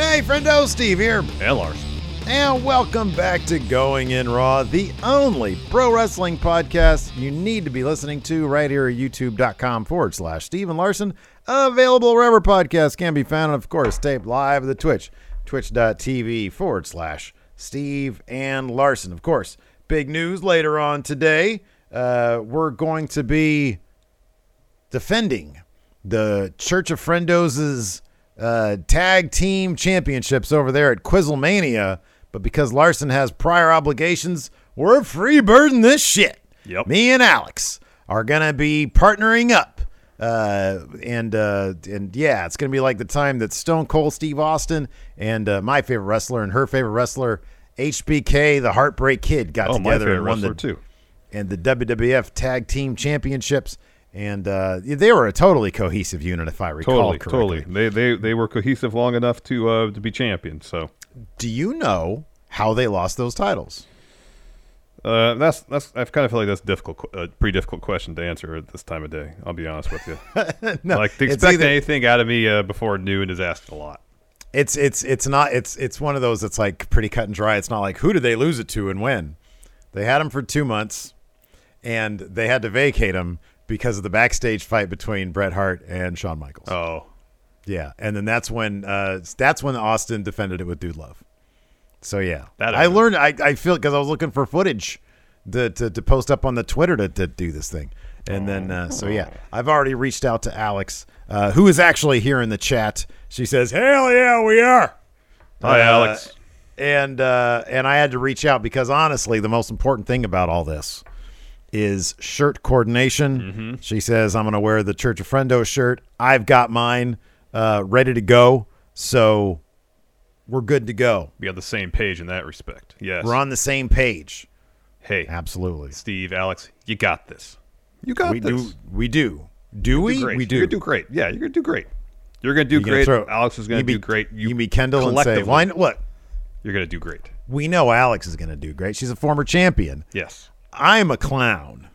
Hey, friendo, Steve here. And Lars. And welcome back to Going In Raw, the only pro wrestling podcast you need to be listening to right here at youtube.com forward slash Steve and Larson. Available wherever podcasts can be found, and of course, taped live at the Twitch, twitch.tv forward slash Steve and Larson. Of course, big news later on today. Uh, we're going to be defending the Church of Friendos' uh, tag team championships over there at Quizzlemania. But because Larson has prior obligations, we're freebirding this shit. Yep. Me and Alex are gonna be partnering up. Uh, and uh, and yeah, it's gonna be like the time that Stone Cold Steve Austin and uh, my favorite wrestler and her favorite wrestler HBK, the Heartbreak Kid, got Oh, together and won the too. and the WWF Tag Team Championships. And uh, they were a totally cohesive unit, if I recall Totally, correctly. totally. They, they they were cohesive long enough to uh, to be champions. So Do you know how they lost those titles? uh, that's that's I kind of feel like that's difficult, a pretty difficult question to answer at this time of day. I'll be honest with you. no, like to expect either- anything out of me uh, before noon is asking a lot. It's it's it's not it's it's one of those that's like pretty cut and dry. It's not like who did they lose it to and when. They had them for two months, and they had to vacate him because of the backstage fight between Bret Hart and Shawn Michaels. Oh, Yeah, and then that's when uh, that's when Austin defended it with Dude Love. So yeah, That I I learned. I, I feel because I was looking for footage to, to, to post up on the Twitter to, to do this thing, and then uh, so yeah, I've already reached out to Alex, uh, who is actually here in the chat. She says, "Hell yeah, we are." hi Uh, Alex. and uh, and I had to reach out because honestly, the most important thing about all this is shirt coordination. Mm-hmm. She says I'm going to wear the Church of Friendo shirt. I've got mine uh, ready to go, so we're good to go. Be on the same page in that respect. Yes. We're on the same page. Hey, Absolutely, Steve, Alex, you got this. You got we this. do. We do. Do we? do great. We do. You're gonna do great. Yeah, you're gonna do great. You're gonna do You gonna great. throw- Alex is gonna be- do great. You, be Kendall and say, collectively, "Why? Look, You're gonna do great. we know Alex is going to do great. She's a former champion. Yes. I'm a clown,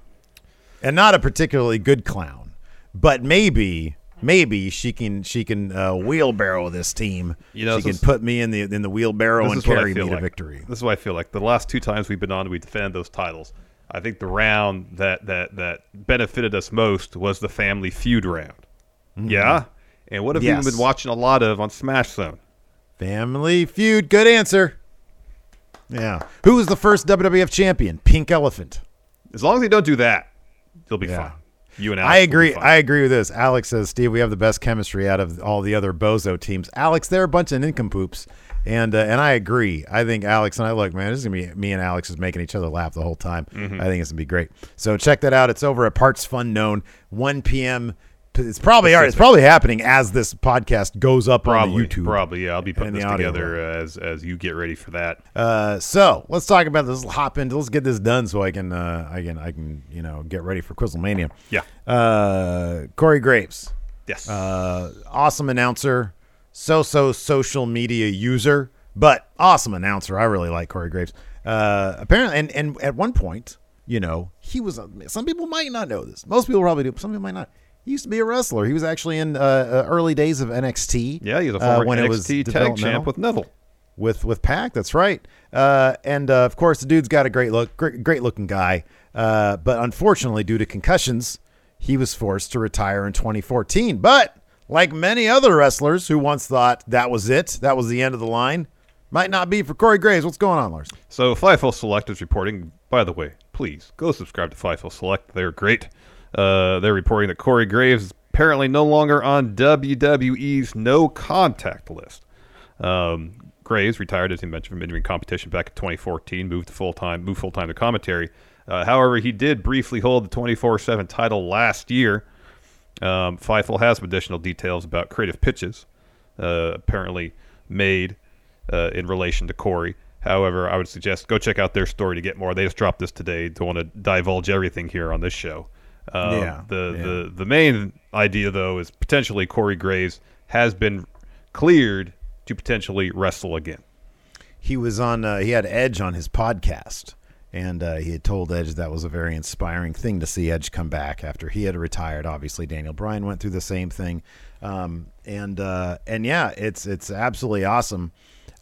and not a particularly good clown, but maybe maybe she can she can uh, wheelbarrow this team. You know, she can is- put me in the in the wheelbarrow and is what I carry me to like. victory. This is what I feel like. The last two times we've been on, we defended those titles. I think the round that that that benefited us most was the Family Feud round. Yeah. And what have Mm-hmm. Yes. we been watching a lot of on Smash Zone? Family Feud. Good answer. Yeah. Who was the first WWF champion? Pink Elephant. As long as they don't do that, they'll be Yeah. fine. You and Alex I agree. I agree with this. Alex says, Steve, we have the best chemistry out of all the other bozo teams. Alex, they're a bunch of nincompoops. And uh, and I agree. I think Alex and I look, man, this is gonna be me and Alex is making each other laugh the whole time. Mm-hmm. I think it's gonna be great. So check that out. It's over at Parts Fun Known, 1 p.m. It's probably it's probably happening as this podcast goes up probably, on YouTube. probably, yeah. I'll be putting this together as as you get ready for that. Uh, so let's talk about this. Let's hop into. Let's get this done so I can uh, I can I can you know get ready for Quizzlemania. Yeah. Uh, Corey Graves. Yes. Uh, awesome announcer, so so social media user, but awesome announcer. I really like Corey Graves. Uh, apparently, and and at one point, you know, he was. Some people might not know this. Most people probably do. But some people might not. He used to be a wrestler. He was actually in uh, uh, early days of NXT. yeah, he's a uh, former when it was NXT tag champ with Neville. with with Pac. That's right. Uh, and uh, of course, the dude's got a great look, great, great looking guy. Uh, but unfortunately, due to concussions, he was forced to retire in 2014. But like many other wrestlers who once thought that was it, that was the end of the line, might not be for Corey Graves. What's going on, Lars? So Fightful Select is reporting. By the way, please go subscribe to Fightful Select. They're great. Uh, they're reporting that Corey Graves is apparently no longer on WWE's no contact list. Um, Graves retired, as he mentioned, from in-ring competition back in 2014. Moved to full time, moved full time to commentary. Uh, however, he did briefly hold the 24/7 title last year. Um, Fightful has some additional details about creative pitches uh, apparently made uh, in relation to Corey. However, I would suggest go check out their story to get more. They just dropped this today. Don't want to divulge everything here on this show. Um, Yeah, The, yeah. the the main idea though is potentially Corey Graves has been cleared to potentially wrestle again. he was on uh, he had edge on his podcast and uh, he had told edge that was a very inspiring thing to see edge come back after he had retired obviously daniel bryan went through the same thing um, and uh, and yeah it's it's absolutely awesome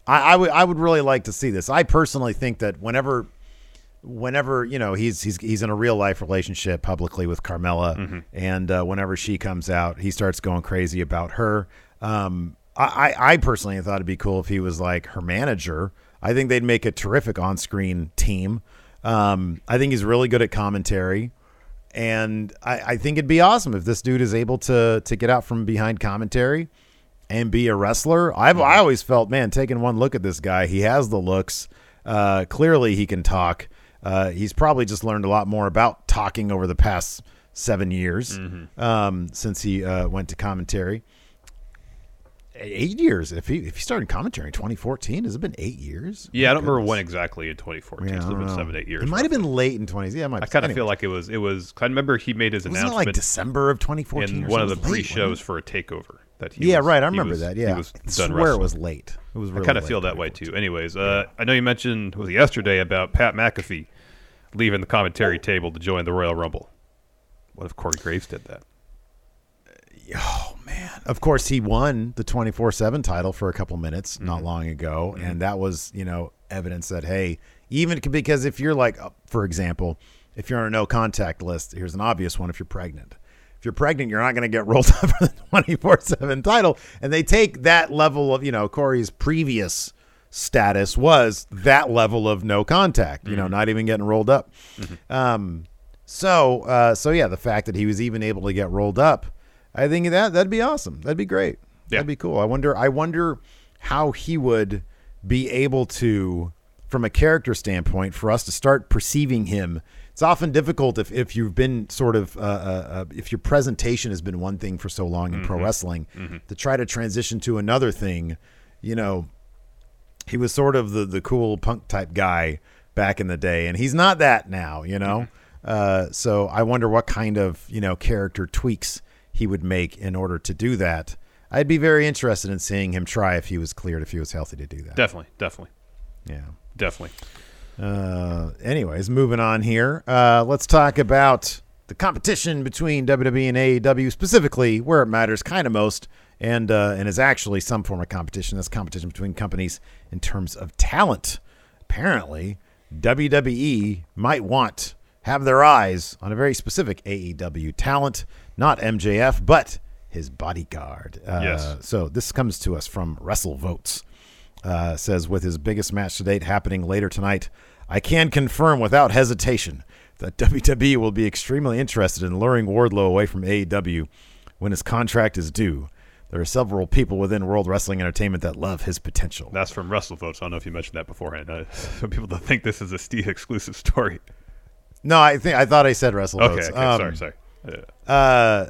I, I would I would really like to see this i personally think that whenever whenever you know he's he's he's in a real life relationship publicly with Carmella, and uh, whenever she comes out, he starts going crazy about her. Um, I, I personally thought it'd be cool if he was like her manager. I think they'd make a terrific on screen team. Um, I think he's really good at commentary. And I, I think it'd be awesome if this dude is able to to get out from behind commentary and be a wrestler. I've I always felt, man, taking one look at this guy, he has the looks. Uh, clearly, he can talk. Uh, he's probably just learned a lot more about talking over the past seven years um, since he uh, went to commentary. Eight years. If he if he started commentary in 2014, has it been eight years? Yeah, I don't remember when exactly in 2014. Yeah, I so been know. seven, eight years. It might have been late in 20s. Yeah, it might I kind of anyway. feel like it was. It was. I remember he made his wasn't it announcement like December of 2014. in or one of the something? It was late, wasn't pre-shows for a takeover. That he Yeah, was- right. I remember was- that. he Yeah, was I swear it was late. It was. Really I kind of feel that way too. Anyways, uh, I know you mentioned was yesterday about Pat McAfee leaving the commentary table to join the Royal Rumble. What if Corey Graves did that? Oh man! Of course, he won the twenty four seven title for a couple minutes not Mm-hmm. long ago, and that was you know evidence that hey, even because if you're like, uh, for example, if you're on a no contact list, here's an obvious one: if you're pregnant. If you're pregnant, you're not going to get rolled up for the 24 7 title. And they take that level of, you know, Corey's previous status was that level of no contact, you know, not even getting rolled up. Um, so, uh, so yeah, the fact that he was even able to get rolled up, I think that that'd be awesome. That'd be great. Yeah. That'd be cool. I wonder. I wonder how he would be able to, from a character standpoint, for us to start perceiving him. It's often difficult if, if you've been sort of uh, uh, uh, if your presentation has been one thing for so long in pro wrestling to try to transition to another thing. You know, he was sort of the the cool punk type guy back in the day, and he's not that now. You know, uh, so I wonder what kind of you know character tweaks he would make in order to do that. I'd be very interested in seeing him try if he was cleared, if he was healthy to do that. Definitely, definitely, Yeah. definitely. Uh, anyways, moving on here. Uh, let's talk about the competition between WWE and AEW, specifically where it matters kind of most, and uh, and is actually some form of competition. That's competition between companies in terms of talent. Apparently, WWE might want have their eyes on a very specific AEW talent, not MJF, but his bodyguard. Uh, Yes. So this comes to us from Wrestle Votes uh, says with his biggest match to date happening later tonight, I can confirm without hesitation that WWE will be extremely interested in luring Wardlow away from AEW when his contract is due. There are several people within World Wrestling Entertainment that love his potential. That's from Wrestle Votes. I don't know if you mentioned that beforehand. Uh, some people don't think this is a Steve exclusive story. No, I think I thought I said Wrestle Okay, okay Um, sorry, sorry. Uh, Uh,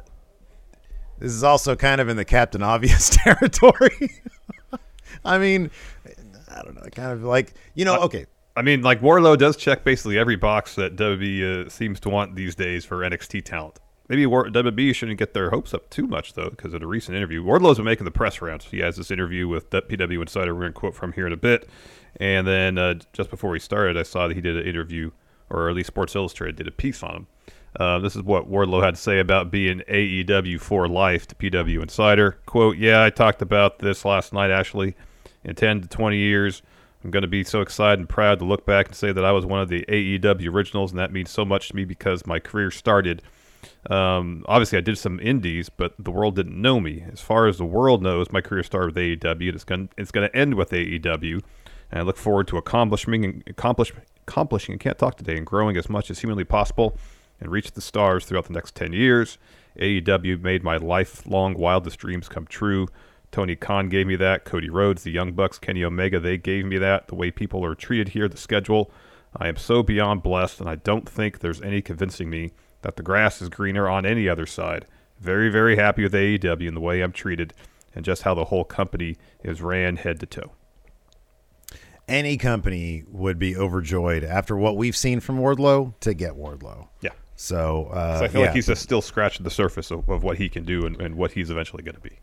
this is also kind of in the Captain Obvious territory. I mean, I don't know, kind of like you know. Okay, I mean, like Wardlow does check basically every box that WWE uh, seems to want these days for NXT talent. Maybe WWE shouldn't get their hopes up too much though, because of a recent interview, Wardlow's been making the press rounds. He has this interview with PW Insider. We're going to quote from here in a bit, and then uh, just before we started, I saw that he did an interview, or at least Sports Illustrated did a piece on him. Uh, this is what Wardlow had to say about being AEW for life to PW Insider. Quote, Yeah, I talked about this last night, Ashley. In 10 to 20 years, I'm going to be so excited and proud to look back and say that I was one of the AEW originals, and that means so much to me because my career started. Um, obviously, I did some indies, but the world didn't know me. As far as the world knows, my career started with AEW. and It's going it's going to end with AEW, and I look forward to accomplishing accomplish, accomplishing. I can't talk today and growing as much as humanly possible, and reach the stars throughout the next ten years. AEW made my lifelong wildest dreams come true. Tony Khan gave me that. Cody Rhodes, the Young Bucks, Kenny Omega, they gave me that. The way people are treated here, the schedule. I am so beyond blessed, and I don't think there's any convincing me that the grass is greener on any other side. very, very happy with AEW and the way I'm treated and just how the whole company is ran head to toe. Any company would be overjoyed after what we've seen from Wardlow to get Wardlow. Yeah. So, uh, So I feel yeah, like he's just still scratching the surface of, of what he can do and, and what he's eventually going to be.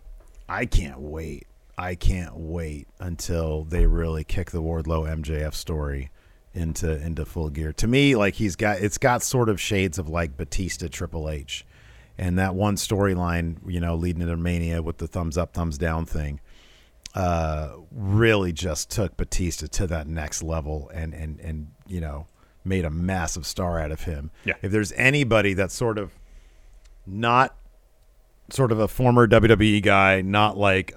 I can't wait. I can't wait until they really kick the Wardlow MJF story into into full gear. To me, like he's got it's got sort of shades of like Batista Triple H. And that one storyline, you know, leading into Mania with the thumbs up, thumbs down thing, uh, really just took Batista to that next level and and and you know made a massive star out of him. Yeah. If there's anybody that's sort of not sort of a former WWE guy, not like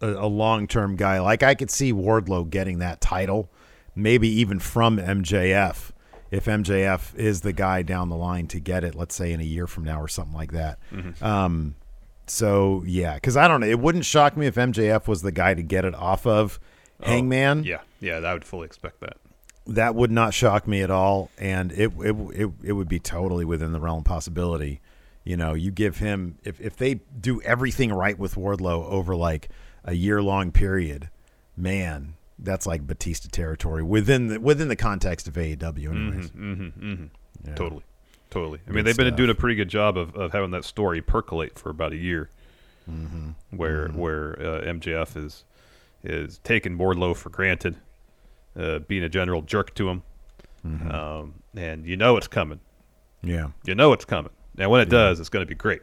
a, a long term guy, like I could see Wardlow getting that title, maybe even from MJF. If MJF is the guy down the line to get it, let's say in a year from now or something like that. Um, so yeah, because I don't know, it wouldn't shock me if MJF was the guy to get it off of Hangman. Yeah, yeah, I would fully expect that. That would not shock me at all, and it it it, it would be totally within the realm of possibility. You know, you give him if if they do everything right with Wardlow over like a year long period, man, that's like Batista territory within the within the context of AEW. Anyways, Yeah. Totally, totally. I Good mean, they've been doing a pretty good job of, of having that story percolate for about a year, Mm-hmm. where where uh, MJF is is taking Wardlow for granted, uh, being a general jerk to him, Mm-hmm. um, and you know it's coming. yeah. You know it's coming, and when it does, it's going to be great.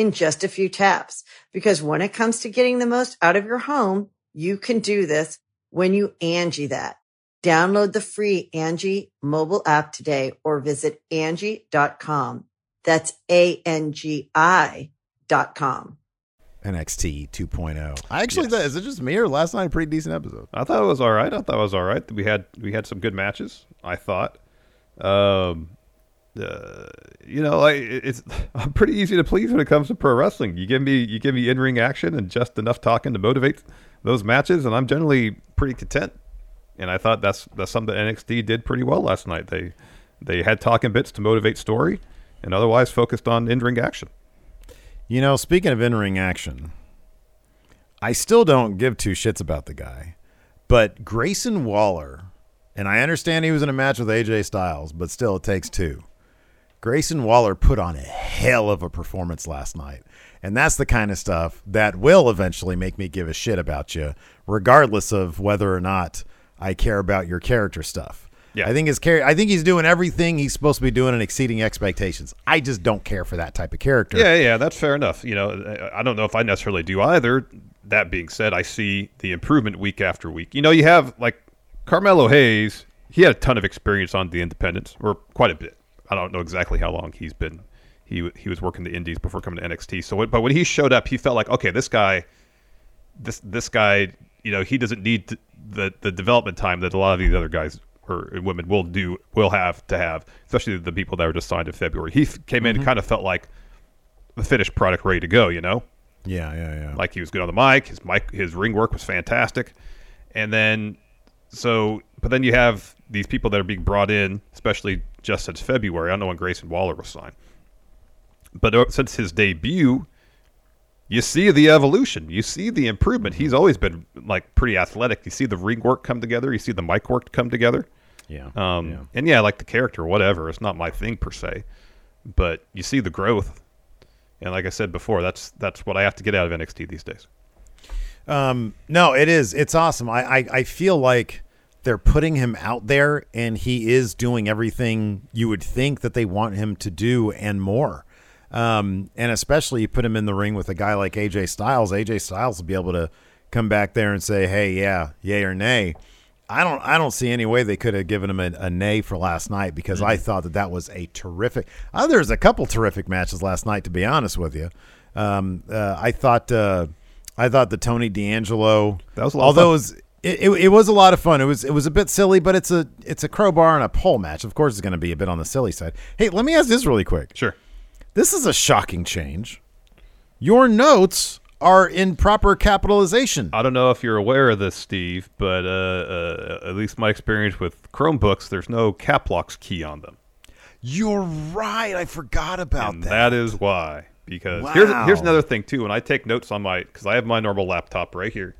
in just a few taps. Because when it comes to getting the most out of your home, you can do this when you Angie that. Download the free Angie mobile app today or visit Angie.com. That's A-N-G-I dot com. NXT 2.0. I actually Yes. thought, is it just me or last night a pretty decent episode? I thought it was all right. I thought it was all right. We had we had some good matches. I thought, um, uh, you know, it- it's I'm pretty easy to please when it comes to pro wrestling. You give me you give me in ring action and just enough talking to motivate those matches, and I'm generally pretty content. And I thought that's that's something that NXT did pretty well last night. They they had talking bits to motivate story, and otherwise focused on in ring action. You know, speaking of in ring action, I still don't give two shits about the guy. But Grayson Waller, and I understand he was in a match with AJ Styles, but still it takes two. Grayson Waller put on a hell of a performance last night. And that's the kind of stuff that will eventually make me give a shit about you, regardless of whether or not I care about your character stuff. Yeah. I think his char- I think he's doing everything he's supposed to be doing and exceeding expectations. I just don't care for that type of character. Yeah, yeah, that's fair enough. You know, I- I don't know if I necessarily do either. That being said, I see the improvement week after week. You know, you have like Carmelo Hayes. He had a ton of experience on the independents, or quite a bit. I don't know exactly how long he's been. He he was working the indies before coming to NXT. So, but when he showed up, he felt like okay, this guy, this this guy, you know, he doesn't need to, the the development time that a lot of these other guys or women will do will have to have, especially the people that were just signed in February. He came in and mm-hmm. kind of felt like the finished product ready to go. You know, Yeah, yeah, yeah. like he was good on the mic. His mic, his ring work was fantastic, and then so, but then you have these people that are being brought in, especially just since February. I don't know when Grayson Waller was signed, but uh, since his debut, you see the evolution. You see the improvement. He's always been like pretty athletic. You see the ring work come together. You see the mic work come together. yeah. Um, yeah. And yeah, I like the character, whatever. It's not my thing per se, but you see the growth. And like I said before, that's that's what I have to get out of NXT these days. Um, no, it is. It's awesome. I, I, I feel like they're putting him out there and he is doing everything you would think that they want him to do and more. Um, and especially you put him in the ring with a guy like AJ Styles. AJ Styles will be able to come back there and say, "Hey, yeah, yay or nay." I don't. I don't see any way they could have given him a, a nay for last night because I thought that that was a terrific. Uh, there's a couple terrific matches last night, to be honest with you. Um, uh, I thought. Uh, I thought the Tony D'Angelo. That was a lot of although it was. It, it, it was a lot of fun. It was it was a bit silly, but it's a it's a crowbar and a pole match. Of course, it's going to be a bit on the silly side. Hey, let me ask this really quick. Sure. This is a shocking change. Your notes are in proper capitalization. I don't know if you're aware of this, Steve, but uh, uh, at least my experience with Chromebooks, there's no cap locks key on them. You're right. I forgot about and that. that is why. Because here's here's another thing too. When I take notes on my, because I have my normal laptop right here,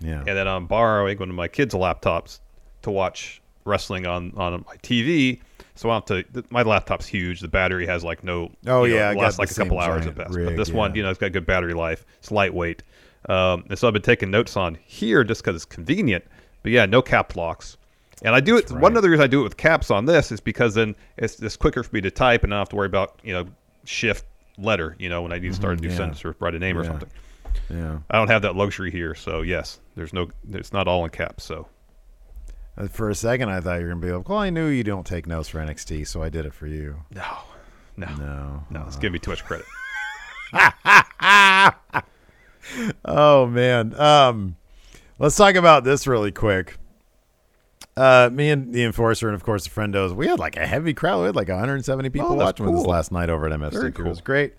yeah. and then I'm borrowing one of my kids' laptops to watch wrestling on on my TV. So I have to. My laptop's huge. The battery has like no. Oh, you know, yeah, it lasts like a couple hours at best. rig, but this one, you know, it's got good battery life. It's lightweight, um, and so I've been taking notes on here just because it's convenient. But yeah, no cap locks. And I do it. One right. of the reasons I do it with caps on this is because then it's it's quicker for me to type and I don't have to worry about you know shift letter. You know when I need to start a new Mm-hmm, yeah. sentence or write a name or Yeah. something. Yeah. I don't have that luxury here, so yes, there's no. It's not all in caps. So Uh, For a second, I thought you were gonna be like, "Well, I knew you don't take notes for NXT, so I did it for you." no, no, No. no. It's giving me too much credit. Oh man. Um, let's talk about this really quick. Uh, me and the enforcer, and of course the friendos, we had like a heavy crowd. We had like 170 people Oh, watching with us last night over at MFC. Very It was great.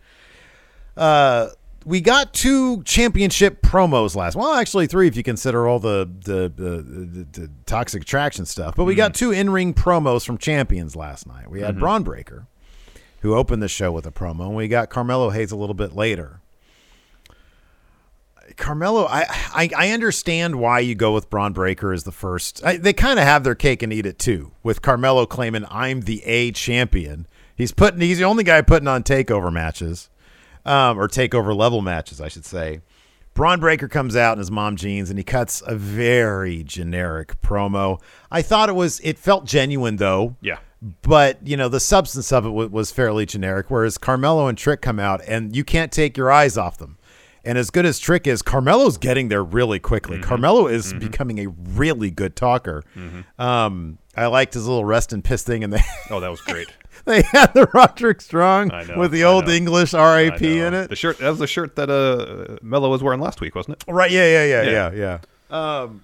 Uh, we got two championship promos last. Well, actually three if you consider all the the the, the, the toxic attraction stuff. But we got mm-hmm. two in ring promos from champions last night. We had mm-hmm. Bron Breakker, who opened the show with a promo, and we got Carmelo Hayes a little bit later. Carmelo, I, I I understand why you go with Bron Breakker as the first. I, they kind of have their cake and eat it too, with Carmelo claiming I'm the A champion. He's putting he's the only guy putting on takeover matches, um, or takeover level matches, I should say. Bron Breakker comes out in his mom jeans and he cuts a very generic promo. I thought it was it felt genuine though Yeah. but you know the substance of it was, was fairly generic. Whereas Carmelo and Trick come out, and you can't take your eyes off them. And as good as Trick is, Carmelo's getting there really quickly. Carmelo is becoming a really good talker. Um, I liked his little rest and piss thing, and they Oh, that was great. they had the Roderick Strong know, with the I old know. English RAP in it. The shirt. That was the shirt that uh Melo was wearing last week, wasn't it? Right? Yeah, yeah, yeah, Yeah. yeah, yeah. Um,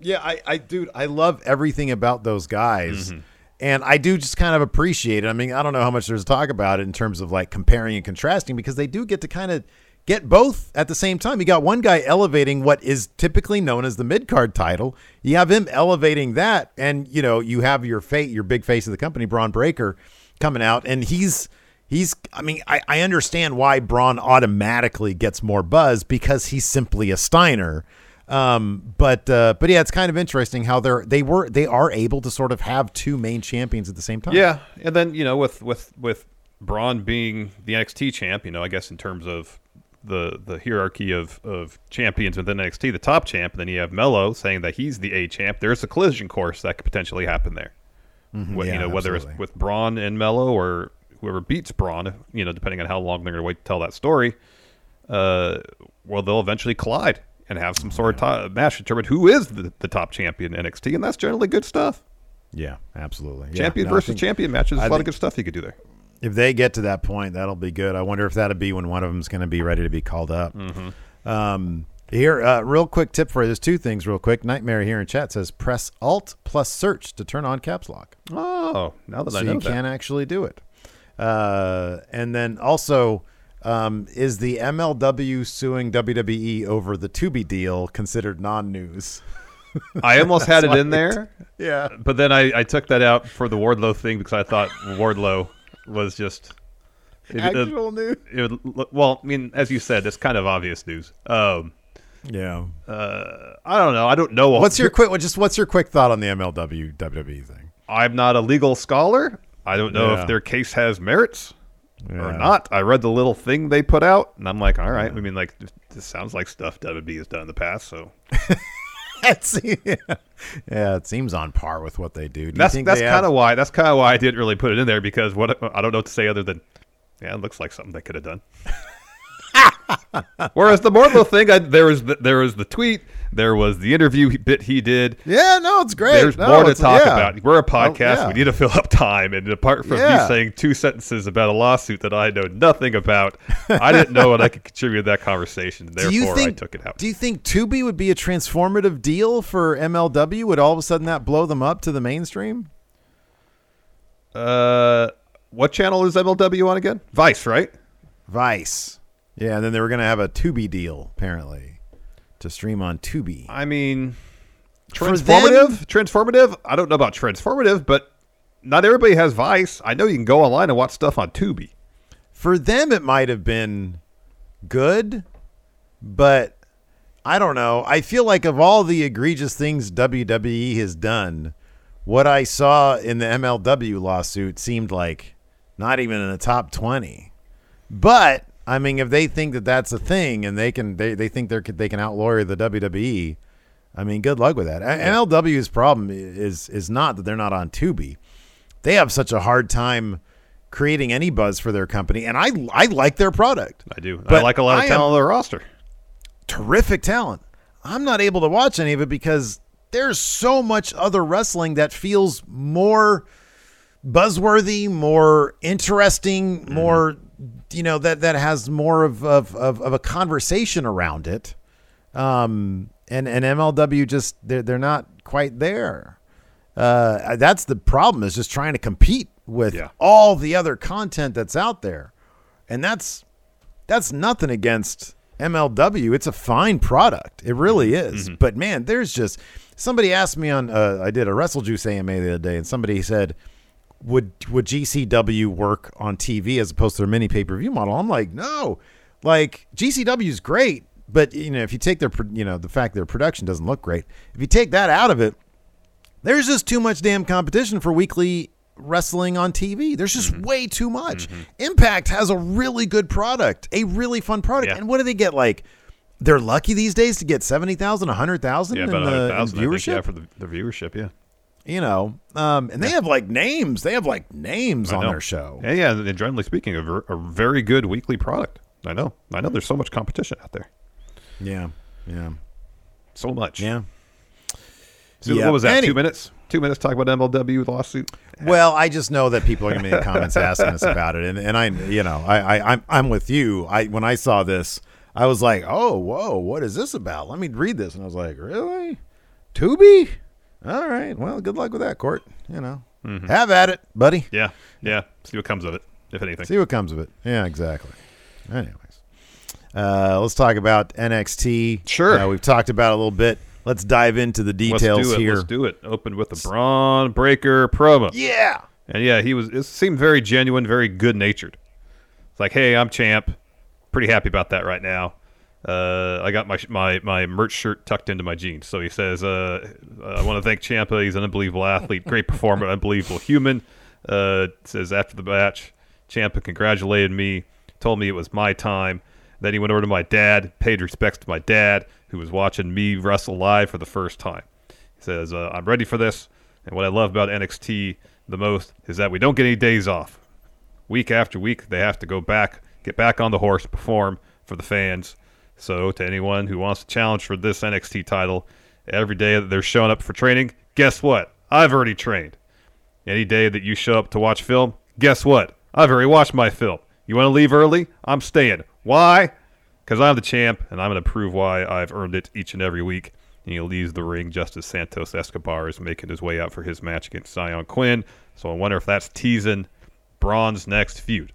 yeah, I, I, dude, I love everything about those guys, Mm-hmm. and I do just kind of appreciate it. I mean, I don't know how much there's to talk about it in terms of like comparing and contrasting because they do get to kind of get both at the same time. You got one guy elevating what is typically known as the mid card title. You have him elevating that, and you know, you have your fate, your big face of the company, Bron Breakker, coming out, and he's. He's, I mean, I, I understand why Bron automatically gets more buzz because he's simply a Steiner. Um, but uh, but yeah, it's kind of interesting how they're they were they are able to sort of have two main champions at the same time. Yeah, and then you know with with with Bron being the NXT champ, you know, I guess in terms of the the hierarchy of of champions within NXT, the top champ, and then you have Melo saying that he's the A champ. There's a collision course that could potentially happen there. Mm-hmm. yeah, you know, whether absolutely. it's with Bron and Melo or whoever beats Bron, you know, depending on how long they're going to wait to tell that story. Uh, well, they'll eventually collide and have some sort of to- match to determine who is the, the top champion in NXT, and that's generally good stuff. yeah, absolutely. Yeah, Champion no, versus think champion matches, A lot of good stuff you could do there. If they get to that point, that'll be good. I wonder if that'll be when one of them's going to be ready to be called up. Mm-hmm. Um, here, uh, real quick tip for you. There's two things, real quick. Nightmare here in chat says press Alt plus search to turn on Caps Lock. Oh, now that so I know you that. can actually do it. Uh, and then also, um, is the MLW suing WWE over the Tubi deal considered non-news? I almost had it in there, Yeah. but then I, I took that out for the Wardlow thing because I thought Wardlow was just it, it- Actual news. it would well, I mean, as you said, it's kind of obvious news. Um, Yeah. uh, I don't know. I don't know. What's your quick? Just what's your quick thought on the MLW WWE thing? I'm not a legal scholar. I don't know Yeah. if their case has merits. or not. I read the little thing they put out, and I'm like, all right. I mean, like this, this sounds like stuff WB has done in the past. So That's, yeah. Yeah, it seems on par with what they do. do that's think that's kind have- of why that's kind of why I didn't really put it in there because what I don't know what to say other than yeah, it looks like something they could have done. Whereas the Wardlow thing, I, there was the, there was the tweet, there was the interview bit he did. Yeah, no, it's great. There's No, more to talk yeah. about. We're a podcast. yeah. We need to fill up time. And apart from Yeah. me saying two sentences about a lawsuit that I know nothing about, I didn't know what I could contribute to that conversation. You Therefore, think, I took it out. Do you think Tubi would be a transformative deal for MLW? Would all of a sudden that blow them up to the mainstream? uh, what channel is MLW on again? Vice, right? Vice. Yeah, and then they were going to have a Tubi deal, apparently, to stream on Tubi. I mean, transformative. transformative. I don't know about transformative, but not everybody has Vice. I know you can go online and watch stuff on Tubi. For them, it might have been good, but I don't know. I feel like of all the egregious things WWE has done, what I saw in the MLW lawsuit seemed like not even in the top 20. But I mean, if they think that that's a thing and they can, they, they think they're they can outlawyer the WWE. I mean, good luck with that. MLW's problem is is not that they're not on Tubi. They have such a hard time creating any buzz for their company, and I I like their product. I do. I like a lot of I talent on their roster. Terrific talent. I'm not able to watch any of it because there's so much other wrestling that feels more buzzworthy, more interesting, Mm-hmm. more you know that that has more of of, of, of a conversation around it. Um, and and MLW just they're they're not quite there. Uh, that's the problem is just trying to compete with Yeah. all the other content that's out there, and that's that's nothing against MLW. It's a fine product. It really is. But man, there's just somebody asked me on uh, I did a Wrestle Juice AMA the other day, and somebody said, "Would would GCW work on TV as opposed to their mini pay per view model?" I'm like, no. Like GCW is great, but you know if you take their you know the fact their production doesn't look great, if you take that out of it, there's just too much damn competition for weekly wrestling on TV. There's just Mm-hmm. way too much. Impact has a really good product, a really fun product. Yeah. And what do they get? Like, they're lucky these days to get 70,000, 100,000 Yeah, in, the, in 100,000 I viewership. think, yeah, for the, the viewership. Yeah. You know, um, and they have like names. They have like names I on know. their show. Yeah, yeah. And generally speaking, a, ver- a very good weekly product. I know. I know. There's so much competition out there. Yeah. Yeah. So much. Yeah. So Yeah. what was that? Any- two minutes. Two minutes talk about MLW lawsuit. Well, I just know that people are going to be in comments asking us about it, and and I, you know, I, I I'm I'm with you. I when I saw this, I was like, oh, whoa, what is this about? Let me read this, and I was like, really, Tubi? All right, well, good luck with that, Court. You know, have at it, buddy. Yeah. Yeah. See what comes of it, if anything. See what comes of it. Yeah, exactly. Anyways, uh, let's talk about NXT. Sure. Uh, we've talked about it a little bit. Let's dive into the details Let's do it. here. Let's do it. Open with the Bron Breakker promo. Yeah. And yeah, he was. It seemed very genuine, very good natured. It's like, hey, I'm champ. Pretty happy about that right now. Uh, I got my my my merch shirt tucked into my jeans. So he says, uh, I want to thank Ciampa. He's an unbelievable athlete, great performer, unbelievable human. Uh, says after the match, Ciampa congratulated me, told me it was my time. Then he went over to my dad, paid respects to my dad, who was watching me wrestle live for the first time. He says, uh, I'm ready for this. And what I love about NXT the most is that we don't get any days off. Week after week, they have to go back, get back on the horse, perform for the fans. So, to anyone who wants to challenge for this NXT title, every day that they're showing up for training, guess what? I've already trained. Any day that you show up to watch film, guess what? I've already watched my film. You want to leave early? I'm staying. Why? Because I'm the champ, and I'm going to prove why I've earned it each and every week. And he leaves the ring just as Santos Escobar is making his way out for his match against Xyon Quinn. So I wonder if that's teasing Bron's next feud.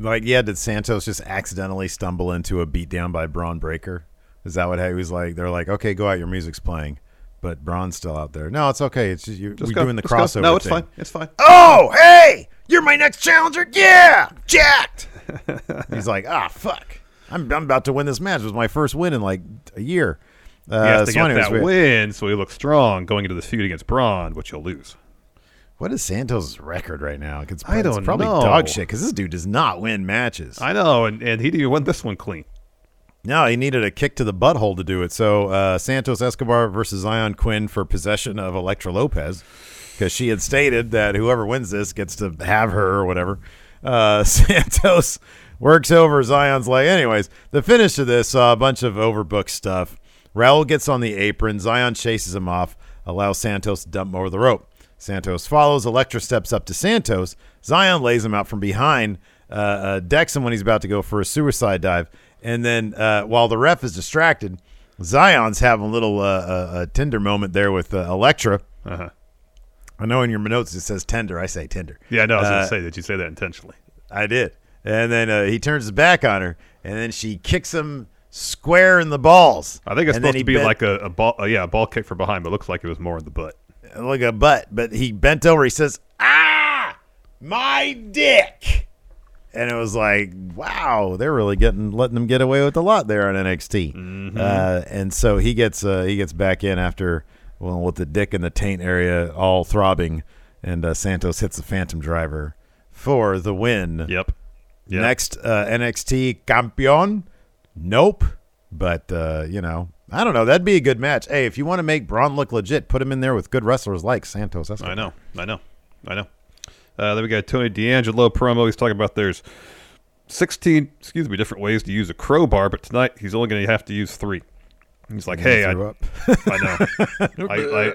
Like, yeah, did Santos just accidentally stumble into a beatdown by Bron Breakker? Is that what he was like? They're like, okay, go out, your music's playing, but Bron's still out there. No, it's okay. It's just you. Just we're go- doing the just go. crossover. No, it's thing. fine. It's fine. Oh, hey, you're my next challenger. Yeah, jacked. He's like, ah, fuck. I'm, I'm about to win this match. It was my first win in like a year. Uh, He has to so get anyways, that we- win so he looks strong going into the feud against Bron, which he'll lose. What is Santos' record right now? It's, I don't probably know. dog shit because this dude does not win matches. I know, and, and he didn't even win this one clean. No, he needed a kick to the butthole to do it. So uh, Santos Escobar versus Xyon Quinn for possession of Elektra Lopez because she had stated that whoever wins this gets to have her or whatever. Uh, Santos works over Xyon's leg. Anyways, the finish of this saw a bunch of overbooked stuff. Raul gets on the apron. Xyon chases him off, allows Santos to dump him over the rope. Santos follows. Elektra steps up to Santos. Xyon lays him out from behind, uh, uh, decks him when he's about to go for a suicide dive. And then uh, while the ref is distracted, Xyon's having a little uh, uh, a tender moment there with uh, Elektra. Uh-huh. I know in your notes it says tender. I say tender. Yeah, no, I was Uh, going to say, that you say that intentionally? I did. And then uh, he turns his back on her, and then she kicks him square in the balls. I think it's And supposed to be bent- like a, a ball, uh, yeah, a ball kick from behind, but it looks like it was more in the butt. Like a butt, but he bent over. He says, "Ah, my dick," and it was like, "Wow, they're really getting letting them get away with a lot there on NXT." Uh, and so he gets uh, he gets back in after well with the dick and the taint area all throbbing, and uh, Santos hits the Phantom Driver for the win. Yep. Yep. Next uh, NXT campeon, nope. But uh, you know, I don't know. That'd be a good match. Hey, if you want to make Bron look legit, put him in there with good wrestlers like Santos. Escobar. I know, I know, I know. Uh, then we got Tony D'Angelo promo. He's talking about there's 16, excuse me, different ways to use a crowbar, but tonight he's only going to have to use three. He's like, hey, I. I know, I, I,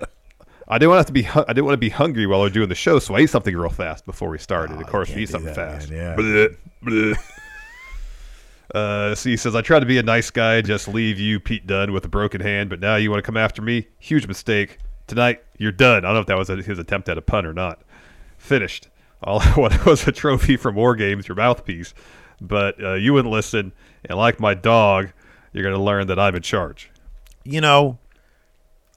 I didn't want to have to be, I didn't want to be hungry while we are doing the show, so I ate something real fast before we started. of course, we eat something that, fast. man, yeah. Bleh, bleh. Uh, so he says, I tried to be a nice guy, just leave you, Pete Dunne, with a broken hand, but now you want to come after me? Huge mistake. Tonight, you're done. I don't know if that was a, his attempt at a pun or not. Finished. All I wanted was a trophy from War Games, your mouthpiece. But uh, you wouldn't listen, and like my dog, you're going to learn that I'm in charge. you know,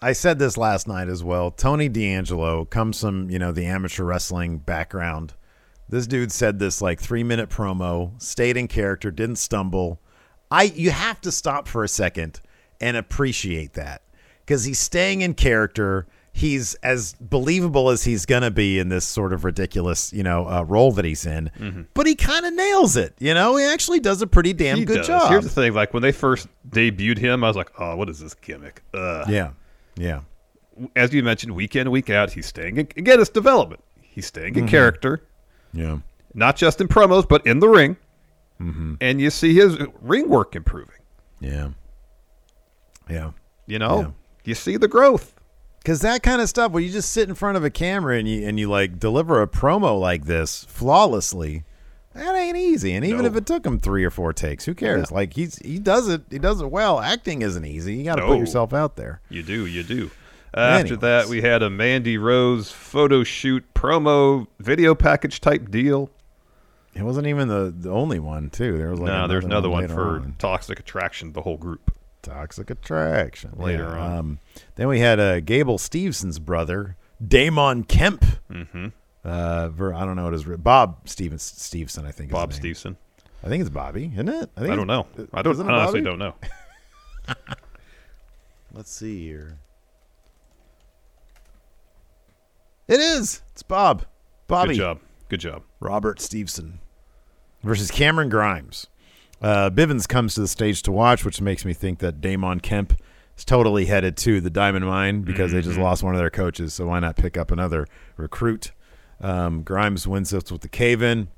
I said this last night as well. Tony D'Angelo comes from, you know, the amateur wrestling background. This dude said this like three minute promo, stayed in character, didn't stumble. I you have to stop for a second and appreciate that. Because he's staying in character. He's as believable as he's gonna be in this sort of ridiculous, you know, uh, role that he's in. But he kind of nails it. You know, he actually does a pretty damn he good does. job. Here's the thing: like when they first debuted him, I was like, "Oh, what is this gimmick?" Uh, yeah, yeah. As you mentioned, week in, week out, he's staying. In, again, it's development. He's staying Mm-hmm. in character, Yeah. not just in promos, but in the ring. Mm-hmm. And you see his ring work improving. Yeah. Yeah. You know, Yeah. you see the growth. Cause that kind of stuff, where you just sit in front of a camera and you and you like deliver a promo like this flawlessly, that ain't easy. And even No. if it took him three or four takes, who cares? Like he's he does it, he does it well. Acting isn't easy. You got to No. put yourself out there. You do, you do. After that, we had a Mandy Rose photo shoot promo video package type deal. It wasn't even the, the only one too. There was like no, there's another one later for on. Toxic Attraction, the whole group. Toxic Attraction Later Yeah. on. Um, then we had uh, Gable Stevenson's brother, Damon Kemp. Mm-hmm. Uh, ver, I don't know what his Bob Stevens Stevenson. I think. Bob. Stevenson. I think it's Bobby, isn't it? I think don't know. I don't. I honestly Bobby? don't know. Let's see here. It is. It's Bob. Bobby. Good job. Good job. Robert Stevenson versus Cameron Grimes. Uh, Bivens comes to the stage to watch, which makes me think that Damon Kemp is totally headed to the Diamond Mine because they just lost one of their coaches. So why not pick up another recruit? Um, Grimes wins this with the cave in.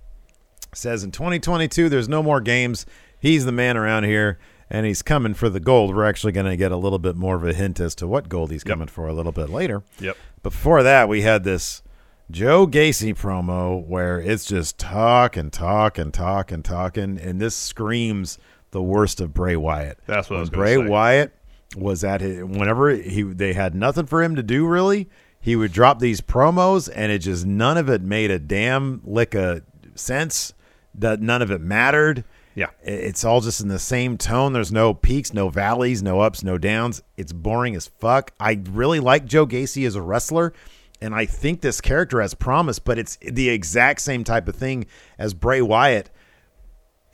Says in 2022, there's no more games. He's the man around here, and he's coming for the gold. We're actually going to get a little bit more of a hint as to what gold he's Yep. coming for a little bit later. Yep. Before that, we had this Joe Gacy promo where it's just talk and talk and talk and talking, and this screams the worst of Bray Wyatt. That's what I was Bray say. Wyatt was at his, whenever he they had nothing for him to do really, he would drop these promos, and it just none of it made a damn lick of sense. That none of it mattered. Yeah. It's all just in the same tone. There's no peaks, no valleys, no ups, no downs. It's boring as fuck. I really like Joe Gacy as a wrestler, and I think this character has promise, but it's the exact same type of thing as Bray Wyatt.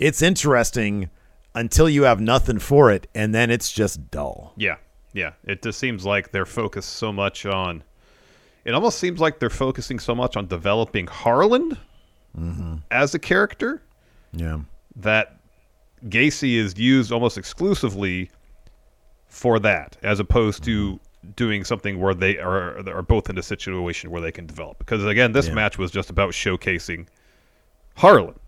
It's interesting until you have nothing for it, and then it's just dull. Yeah, yeah. It just seems like they're focused so much on. it almost seems like they're focusing so much on developing Harland mm-hmm. as a character Yeah. that Gacy is used almost exclusively for that, as opposed to doing something where they are are both in a situation where they can develop. Because again, this Yeah. match was just about showcasing Harland,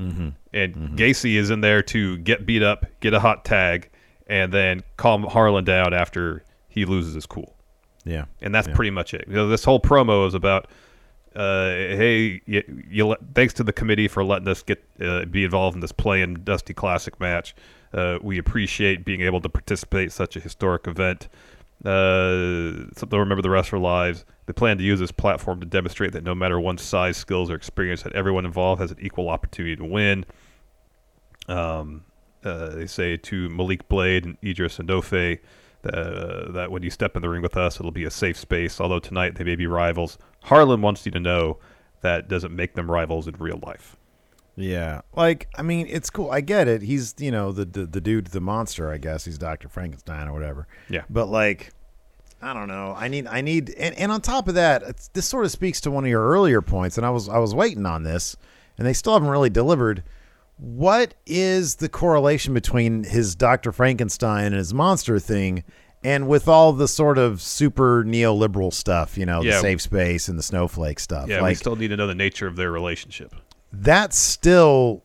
mm-hmm. and mm-hmm. Gacy is in there to get beat up, get a hot tag, and then calm Harland down after he loses his cool Yeah. and that's pretty much it. You know, this whole promo is about, uh, hey, you, you thanks to the committee for letting us get uh, be involved in this play-in Dusty Classic match. Uh, we appreciate being able to participate in such a historic event. Uh, so they'll remember the rest of our lives. They plan to use this platform to demonstrate that no matter one's size, skills, or experience, that everyone involved has an equal opportunity to win. Um, uh, they say to Malik Blade and Idris Enofe uh, that when you step in the ring with us, it'll be a safe space. Although tonight they may be rivals, Harland wants you to know that doesn't make them rivals in real life. Yeah, like I mean, it's cool. I get it. He's you know the the, the dude, the monster. I guess he's Doctor Frankenstein or whatever. Yeah. But like, I don't know. I need I need and, and on top of that, it's, this sort of speaks to one of your earlier points. And I was I was waiting on this, and they still haven't really delivered. What is the correlation between his Doctor Frankenstein and his monster thing? And with all the sort of super neoliberal stuff, you know, Yeah. the safe space and the snowflake stuff. Yeah, we still need to know the nature of their relationship. that's still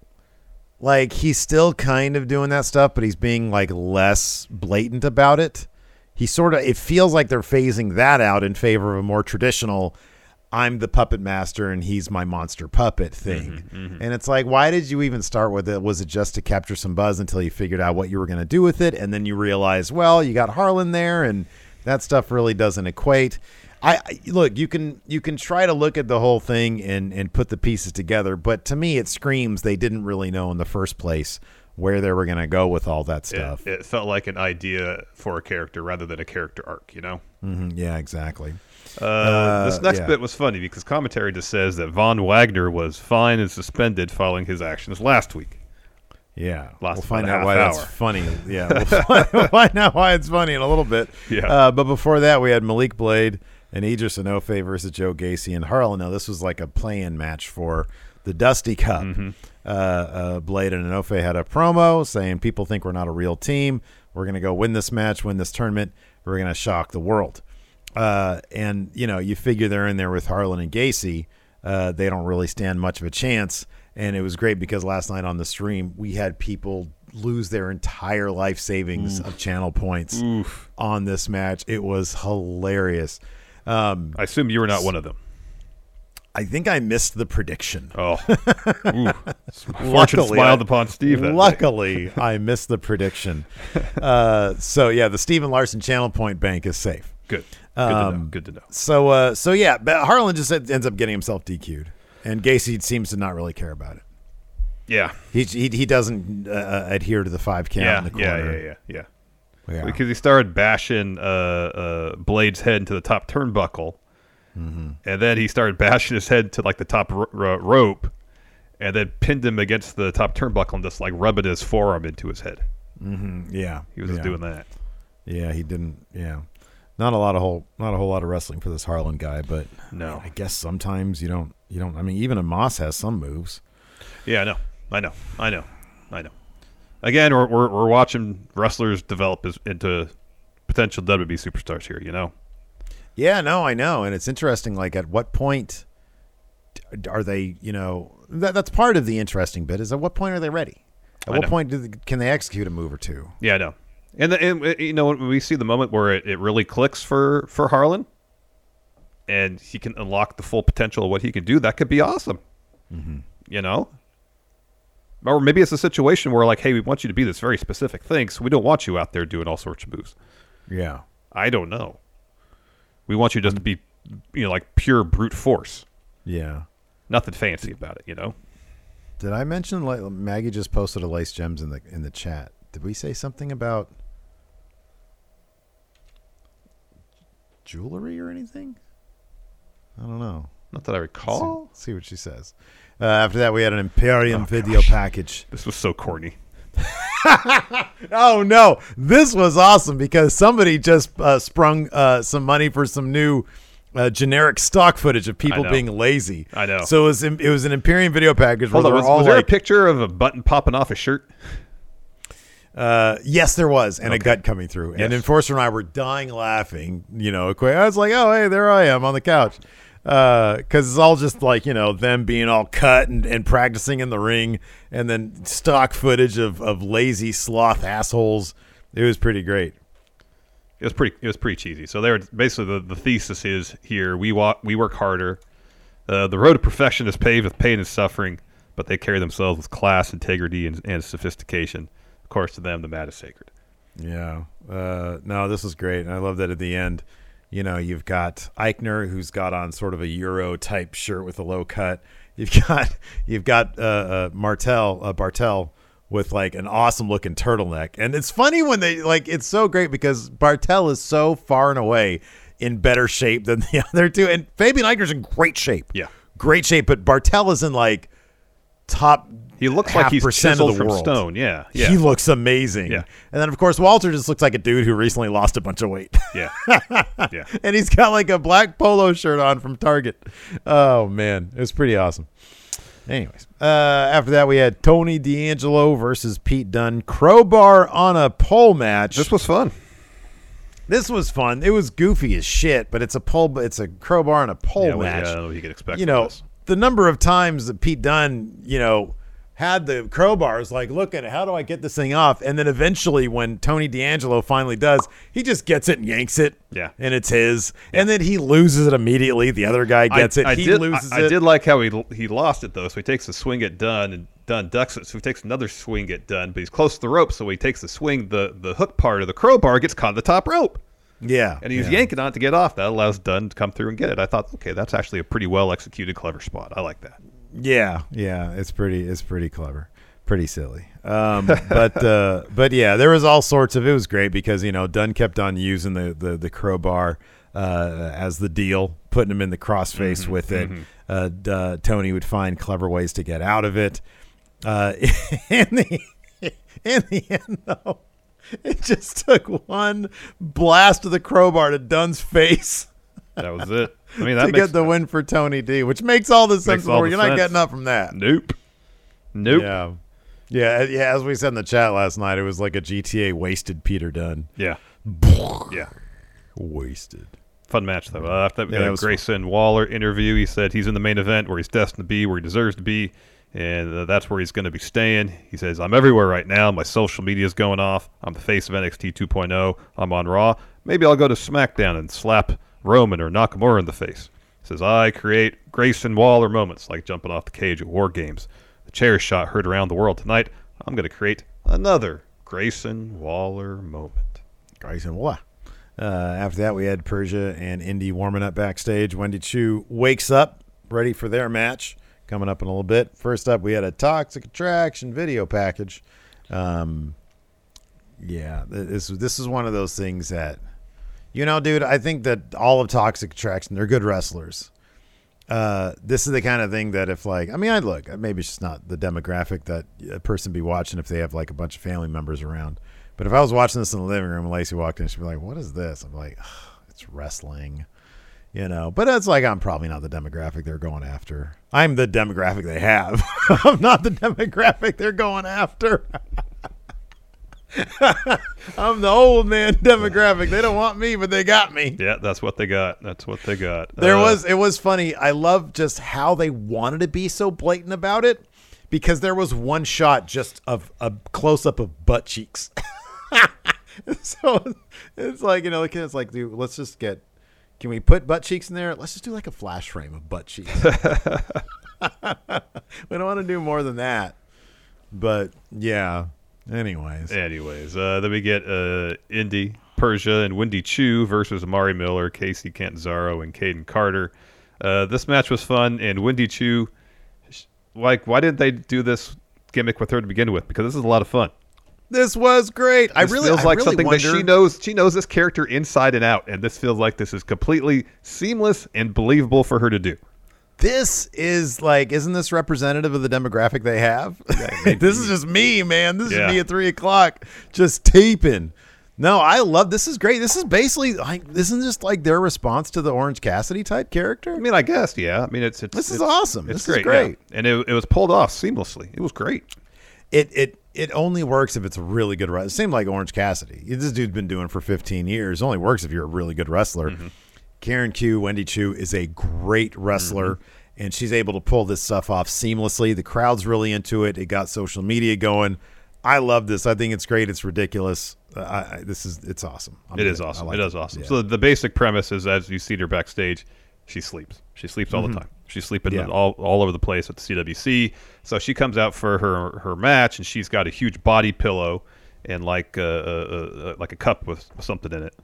like he's still kind of doing that stuff, but he's being like less blatant about it. He sort of it feels like they're phasing that out in favor of a more traditional I'm the puppet master and he's my monster puppet thing. And it's like, why did you even start with it? Was it just to capture some buzz until you figured out what you were going to do with it? And then you realize, well, you got Harland there and that stuff really doesn't equate. I I- look, you can you can try to look at the whole thing and and put the pieces together, but to me it screams they didn't really know in the first place where they were going to go with all that stuff. it felt like an idea for a character rather than a character arc, you know? Mhm, yeah, exactly. Uh, this next yeah. bit was funny because commentary just says that Von Wagner was fined and suspended following his actions last week. Yeah, Lost we'll find out why that's funny. Yeah, we'll find, we'll find out why it's funny in a little bit. Yeah. Uh, but before that, we had Malik Blade and Idris Enofe versus Joe Gacy and Harland. Now, this was like a play-in match for the Dusty Cup. Mm-hmm. Uh, uh, Blade and Enofe had a promo saying, "People think we're not a real team. We're going to go win this match, win this tournament. We're going to shock the world." Uh, and you know, you figure they're in there with Harland and Gacy. Uh, they don't really stand much of a chance. And it was great because last night on the stream, we had people lose their entire life savings of channel points Oof. on this match. It was hilarious. Um, I assume you were not one of them. I think I missed the prediction. Oh. Ooh. Fortune Luckily, smiled I- upon Steve. Luckily, I missed the prediction. Uh, so yeah, the Steve and Larson channel point bank is safe. Good. Good to know. Um, Good to know. So uh, so yeah, but Harland just ends up getting himself DQ'd, and Gacy seems to not really care about it. Yeah. He he, he doesn't uh, adhere to the five count Yeah, in the yeah, corner. yeah, yeah, yeah. Yeah. Because he started bashing uh, uh, Blade's head into the top turnbuckle, Mm-hmm. and then he started bashing his head to like the top ro- ro- rope, and then pinned him against the top turnbuckle and just like rubbing his forearm into his head. yeah, He was just doing that. Yeah, he didn't. Yeah, not a lot of whole not a whole lot of wrestling for this Harland guy, but No. I guess sometimes you don't you don't. I mean, even Omos has some moves. Yeah, I know, I know, I know, I know. Again, we're we're, we're watching wrestlers develop as, into potential WWE superstars here. You know. Yeah, no, I know, and it's interesting. Like, at what point are they? You know, that, that's part of the interesting bit. Is at what point are they ready? At I what know. point do they, can they execute a move or two? Yeah, I know. And, the, and uh, you know when we see the moment where it, it really clicks for for Harland, and he can unlock the full potential of what he can do, that could be awesome. You know, or maybe it's a situation where like, hey, we want you to be this very specific thing, so we don't want you out there doing all sorts of moves. Yeah, I don't know. We want you just to be, you know, like pure brute force. yeah. Nothing fancy about it, you know. Did I mention like Maggie just posted a lace gems in the in the chat? Did we say something about jewelry or anything? I don't know. Not that I recall. See, see what she says. Uh, after that, we had an Imperium Oh, video package. This was so corny. Oh no, this was awesome because somebody just uh, sprung uh, some money for some new uh, generic stock footage of people being lazy. I know. So it was it was an Imperium video package where Hold on, was, all was there like, a picture of a button popping off a shirt? Uh, yes, there was, and a gut coming through. And Enforcer and I were dying laughing. You know, I was like, "Oh, hey, there I am on the couch," because it's all just like you know them being all cut and, and practicing in the ring, and then stock footage of of lazy sloth assholes. It was pretty great. It was pretty. It was pretty cheesy. So there, basically, the, the thesis is here: we walk, we work harder. Uh, the road to perfection is paved with pain and suffering, but they carry themselves with class, integrity, and, and sophistication. Of course, to them, the mat is sacred. Yeah. Uh, no, this was great. And I love that at the end, you know, you've got Aichner who's got on sort of a Euro type shirt with a low cut. You've got you've got uh, uh, Martel uh, Barthel with like an awesome looking turtleneck. And it's funny when they like it's so great because Barthel is so far and away in better shape than the other two. And Fabian Aichner's in great shape. Yeah. Great shape, but Barthel is in like top He looks like he's percent of the from world. stone. Yeah, yeah, He looks amazing. Yeah. And then of course Walter just looks like a dude who recently lost a bunch of weight. yeah, yeah. and he's got like a black polo shirt on from Target. Oh man, it was pretty awesome. Anyways, uh, after that we had Tony D'Angelo versus Pete Dunne. Crowbar on a pole match. This was fun. This was fun. It was goofy as shit, but it's a pole. It's a crowbar and a pole yeah, match. yeah, I don't know what you could expect. you know, this. The number of times that Pete Dunne, you know, had the crowbars like, look at it, how do I get this thing off? And then eventually, when Tony D'Angelo finally does, he just gets it and yanks it. Yeah. And it's his. And then he loses it immediately. The other guy gets I, it. I he did, loses I, it. I did like how he he lost it though. So he takes a swing at Dunne and Dunne ducks it. So he takes another swing at Dunne, but he's close to the rope. So he takes the swing, the the hook part of the crowbar gets caught on the top rope, Yeah. and he's yeah. yanking on it to get off. That allows Dunne to come through and get it. I thought, okay, that's actually a pretty well executed, clever spot. I like that. Yeah, yeah, it's pretty, it's pretty clever, pretty silly. Um, but uh, but yeah, there was all sorts of. It was great because you know Dunne kept on using the the, the crowbar uh, as the deal, putting him in the crossface with it. Uh, d- uh, Tony would find clever ways to get out of it. Uh, in the in the end, though, it just took one blast of the crowbar to Dunne's face That was it. I mean, to that makes get the win for Tony D, which makes all the sense. all the You're not getting up from that. nope, nope. Yeah. Yeah, yeah. As we said in the chat last night, it was like a GTA wasted Peter Dunne. Yeah, yeah. Wasted. Fun match though. Uh, after that, we Yeah, had it a was Grayson Waller interview. He said he's in the main event where he's destined to be, where he deserves to be, and that's where he's going to be staying. He says, "I'm everywhere right now. My social media is going off. I'm the face of NXT 2.0. I'm on Raw. Maybe I'll go to SmackDown and slap Roman or Nakamura in the face." He says, "I create Grayson Waller moments like jumping off the cage at War Games. The chair shot heard around the world tonight. I'm going to create another Grayson Waller moment." Grayson, what? Uh, after that, we had Persia and Indi warming up backstage. Wendy Choo wakes up, ready for their match coming up in a little bit. First up, we had a Toxic Attraction video package. Um, yeah, th- this this is one of those things that, you know, dude. I think that all of Toxic Attraction, they're good wrestlers. Uh, this is the kind of thing that if like, I mean, I'd look. Maybe it's just not the demographic that a person be watching if they have like a bunch of family members around. But if I was watching this in the living room and Lacey walked in, she'd be like, "What is this?" I'm like, "It's wrestling." You know, but it's like I'm probably not the demographic they're going after. I'm the demographic they have. I'm not the demographic they're going after. I'm the old man demographic. They don't want me, but they got me. Yeah, that's what they got. That's what they got. There Uh, was it was funny. I love just how they wanted to be so blatant about it because there was one shot just of a close up of butt cheeks. so it's like you know, the kid's like, dude, let's just get. Can we put butt cheeks in there? Let's just do like a flash frame of butt cheeks. we don't want to do more than that. But yeah. Anyways, Anyways, uh, then we get uh, Indi, Persia, and Wendy Choo versus Amari Miller, Kacy Catanzaro, and Kayden Carter. Uh, this match was fun, and Wendy Choo, like, why didn't they do this gimmick with her to begin with? Because this is a lot of fun. This was great. I really feels like really something that she knows. She knows this character inside and out, and this feels like this is completely seamless and believable for her to do. this is like isn't this representative of the demographic they have this is just me man this Yeah. is me at three o'clock just taping No, I love this. Is great. This is basically like this isn't just like their response to the Orange Cassidy type character. I mean, I guess, yeah. I mean, it's, it's This is it's- awesome. It's This is great, yeah. great. and it, it was pulled off seamlessly. It was great. It it it only works if it's a really good wrestler. Same like Orange Cassidy. This dude's been doing for 15 years. It only works if you're a really good wrestler. Mm-hmm. Karen Q, Wendy Choo is a great wrestler, Mm-hmm. and she's able to pull this stuff off seamlessly. The crowd's really into it. It got social media going. I love this. I think it's great. It's ridiculous. Uh, I, I, this is it's awesome. I'm It good. is awesome. like it is awesome. Yeah. So the basic premise is, as you see her backstage, she sleeps. She sleeps all the time. She's sleeping. Yeah. all, all over the place at the CWC. So she comes out for her her match, and she's got a huge body pillow and like uh, uh, uh, like a cup with something in it.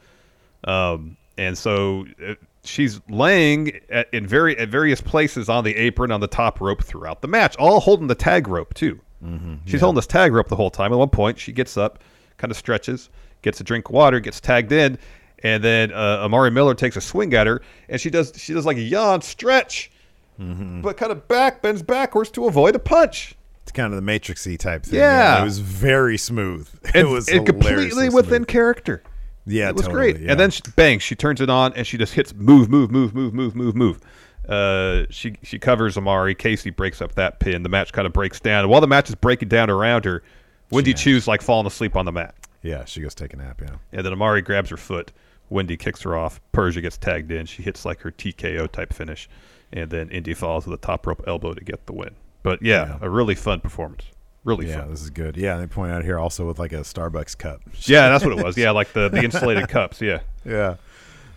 Um, and so uh, she's laying at, in very at various places on the apron on the top rope throughout the match, all holding the tag rope too. Mm-hmm, she's holding this tag rope the whole time. At one point, she gets up, kind of stretches, gets a drink of water, gets tagged in, and then uh, Amari Miller takes a swing at her, and she does she does like a yawn stretch, but kind of back bends backwards to avoid a punch. It's kind of the Matrixy type thing. Yeah. it was very smooth. It And, was and completely within smooth. character. Yeah, it was totally, great. yeah. And then she, bang, she turns it on and she just hits move, move, move, move, move, move, move. Uh, she she covers Amari. Kacy breaks up that pin. The match kind of breaks down. And while the match is breaking down around her, Wendy Choo's like falling asleep on the mat. Yeah, she goes take a nap. Yeah. And then Amari grabs her foot. Wendy kicks her off. Persia gets tagged in. She hits like her TKO type finish. And then Indi falls with a top rope elbow to get the win. But yeah, Yeah. a really fun performance. Really Yeah, fun. this is good. Yeah, they point out here also with like a Starbucks cup. Yeah, that's what it was. Yeah, like the, the insulated cups. Yeah. yeah.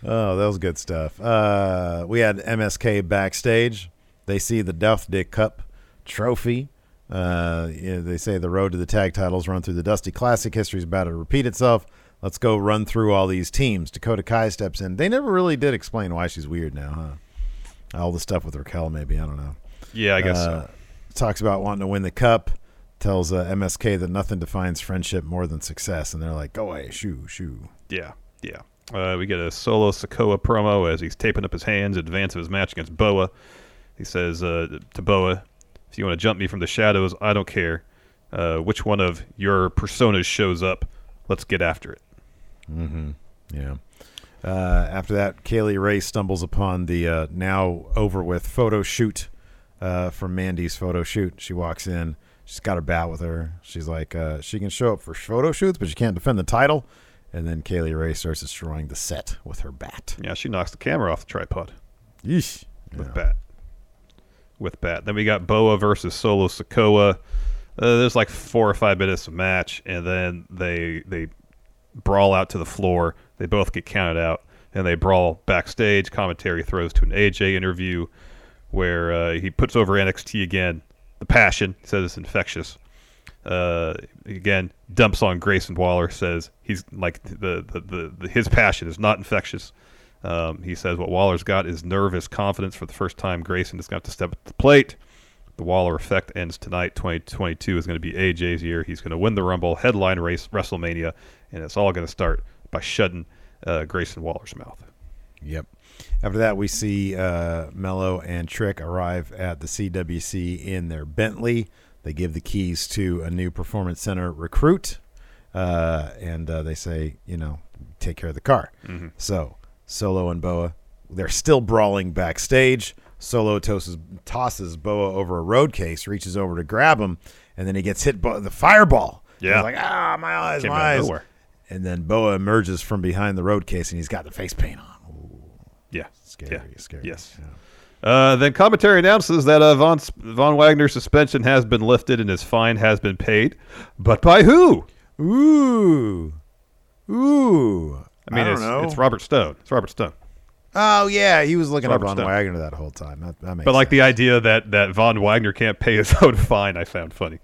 Oh, that was good stuff. Uh, we had MSK backstage. They see the Duff Dick Cup trophy. Uh, yeah, they say the road to the tag titles run through the Dusty Classic. History is about to repeat itself. Let's go run through all these teams. Dakota Kai steps in. They never really did explain why she's weird now, huh? All the stuff with Raquel, maybe. I don't know. Yeah, I guess so. Uh, Talks about wanting to win the cup. Tells uh, MSK that nothing defines friendship more than success, and they're like, "Go away, shoo, shoo." Yeah, yeah. Uh, we get a Solo Sikoa promo as he's taping up his hands in advance of his match against Boa. He says uh, to Boa, "If you want to jump me from the shadows, I don't care. Uh, which one of your personas shows up? Let's get after it." Mm-hmm. Yeah. Uh, after that, Kay Lee Ray stumbles upon the uh, now over with photo shoot uh, from Mandy's photo shoot. She walks in. She's got her bat with her. She's like, uh, she can show up for photo shoots, but she can't defend the title. And then Kay Lee Ray starts destroying the set with her bat. Yeah, she knocks the camera off the tripod Yeesh. with Yeah. bat. With bat. Then we got Boa versus Solo Sikoa. Uh, there's like four or five minutes of match, and then they they brawl out to the floor. They both get counted out, and they brawl backstage. Commentary throws to an AJ interview where uh, he puts over NXT again. The passion says it's infectious. Uh, again, dumps on Grayson Waller. Says he's like the, the, the, the his passion is not infectious. Um, he says what Waller's got is nervous confidence for the first time. Grayson is going to to step at the plate. The Waller effect ends tonight. 2022 is going to be AJ's year. He's going to win the Rumble, headline race WrestleMania, and it's all going to start by shutting uh, Grayson Waller's mouth. Yep. After that, we see uh, Melo and Trick arrive at the CWC in their Bentley. They give the keys to a new performance center recruit, uh, and uh, they say, you know, take care of the car. So Solo and Boa, they're still brawling backstage. Solo tosses, tosses Boa over a road case, reaches over to grab him, and then he gets hit by the fireball. Yeah. Like, ah, my eyes, Came my eyes. nowhere. And then Boa emerges from behind the road case, and he's got the face paint on. Yeah. Scary, Yeah. scary. Yes. Yeah. Uh, then commentary announces that uh, Von, Von Wagner's suspension has been lifted and his fine has been paid. But by who? Ooh, ooh. I mean, don't it's, know. it's Robert Stone. It's Robert Stone. oh yeah, he was looking up on Stone. Wagner that whole time. That, that makes But like sense. the idea that, that Von Wagner can't pay his own fine, I found funny.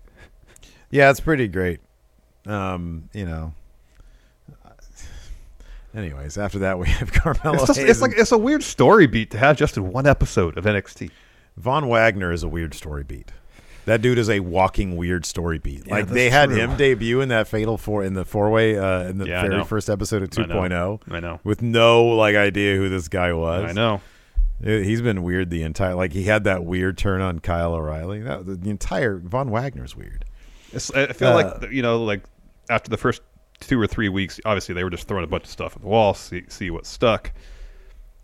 yeah, it's pretty great. Um, you know. Anyways, after that we have Carmelo. It's, just, Hayes it's like it's a weird story beat to have just in one episode of NXT. Von Wagner is a weird story beat. That dude is a walking weird story beat. Yeah, like they had true. him debut in that fatal four in the four way uh, in the Yeah, very first episode of I know. 2.0 I know. with no like idea who this guy was. I know. He's been weird the entire like he had that weird turn on Kyle O'Reilly. That the, the entire Von Wagner's weird. It's, I feel Uh, like you know, like after the first two or three weeks, obviously they were just throwing a bunch of stuff at the wall, see see what stuck.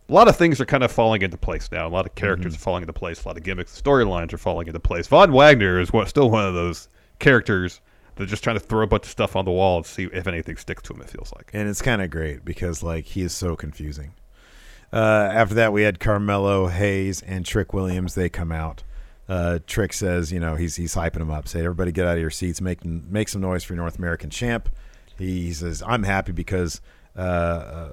A lot of things are kind of falling into place now. A lot of characters are falling into place. A lot of gimmicks, storylines are falling into place. Von Wagner is what, still one of those characters that just trying to throw a bunch of stuff on the wall and see if anything sticks to him. It feels like. and it's kind of great because like he is so confusing. Uh, after that, we had Carmelo Hayes and Trick Williams. They come out. Uh, Trick says, you know, he's he's hyping him up. Say, everybody, get out of your seats, make make some noise for your North American champ. He says, I'm happy because uh, uh,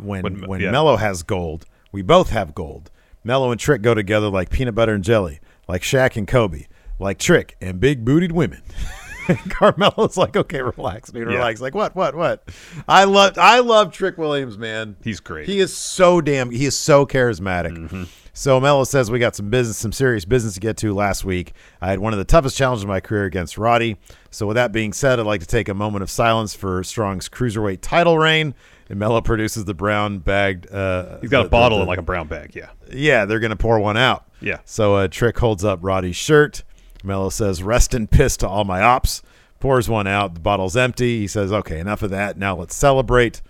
when When- when, yeah. Melo has gold, we both have gold. Melo and Trick go together like peanut butter and jelly, like Shaq and Kobe, like Trick and big bootied women. Carmelo's like, okay, relax, dude, Yeah. relax. Like, what, what, what? I love, I love Trick Williams, man. He's great. He is so damn. He is so charismatic. So Melo says we got some business, some serious business to get to last week. I had one of the toughest challenges of my career against Roddy. So with that being said, I'd like to take a moment of silence for Strong's cruiserweight title reign. And Melo produces the brown bagged. Uh, He's got the- a bottle the- in like a brown bag. Yeah. yeah, they're gonna pour one out. Yeah. So uh, Trick holds up Roddy's shirt. Melo says, "Rest in piss to all my ops." Pours one out. The bottle's empty. He says, "Okay, enough of that. Now let's celebrate."